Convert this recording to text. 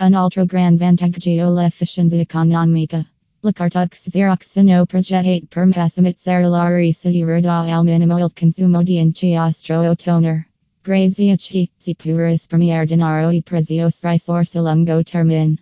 An ultra gran vantaggio l'efficienza economica. La Cartux Xerox no proget per passamit cellulari sicurata al minimo il consumo di inchiostro toner. Grazie a ci, si puris premier denaro e prezios risorse lungo termin.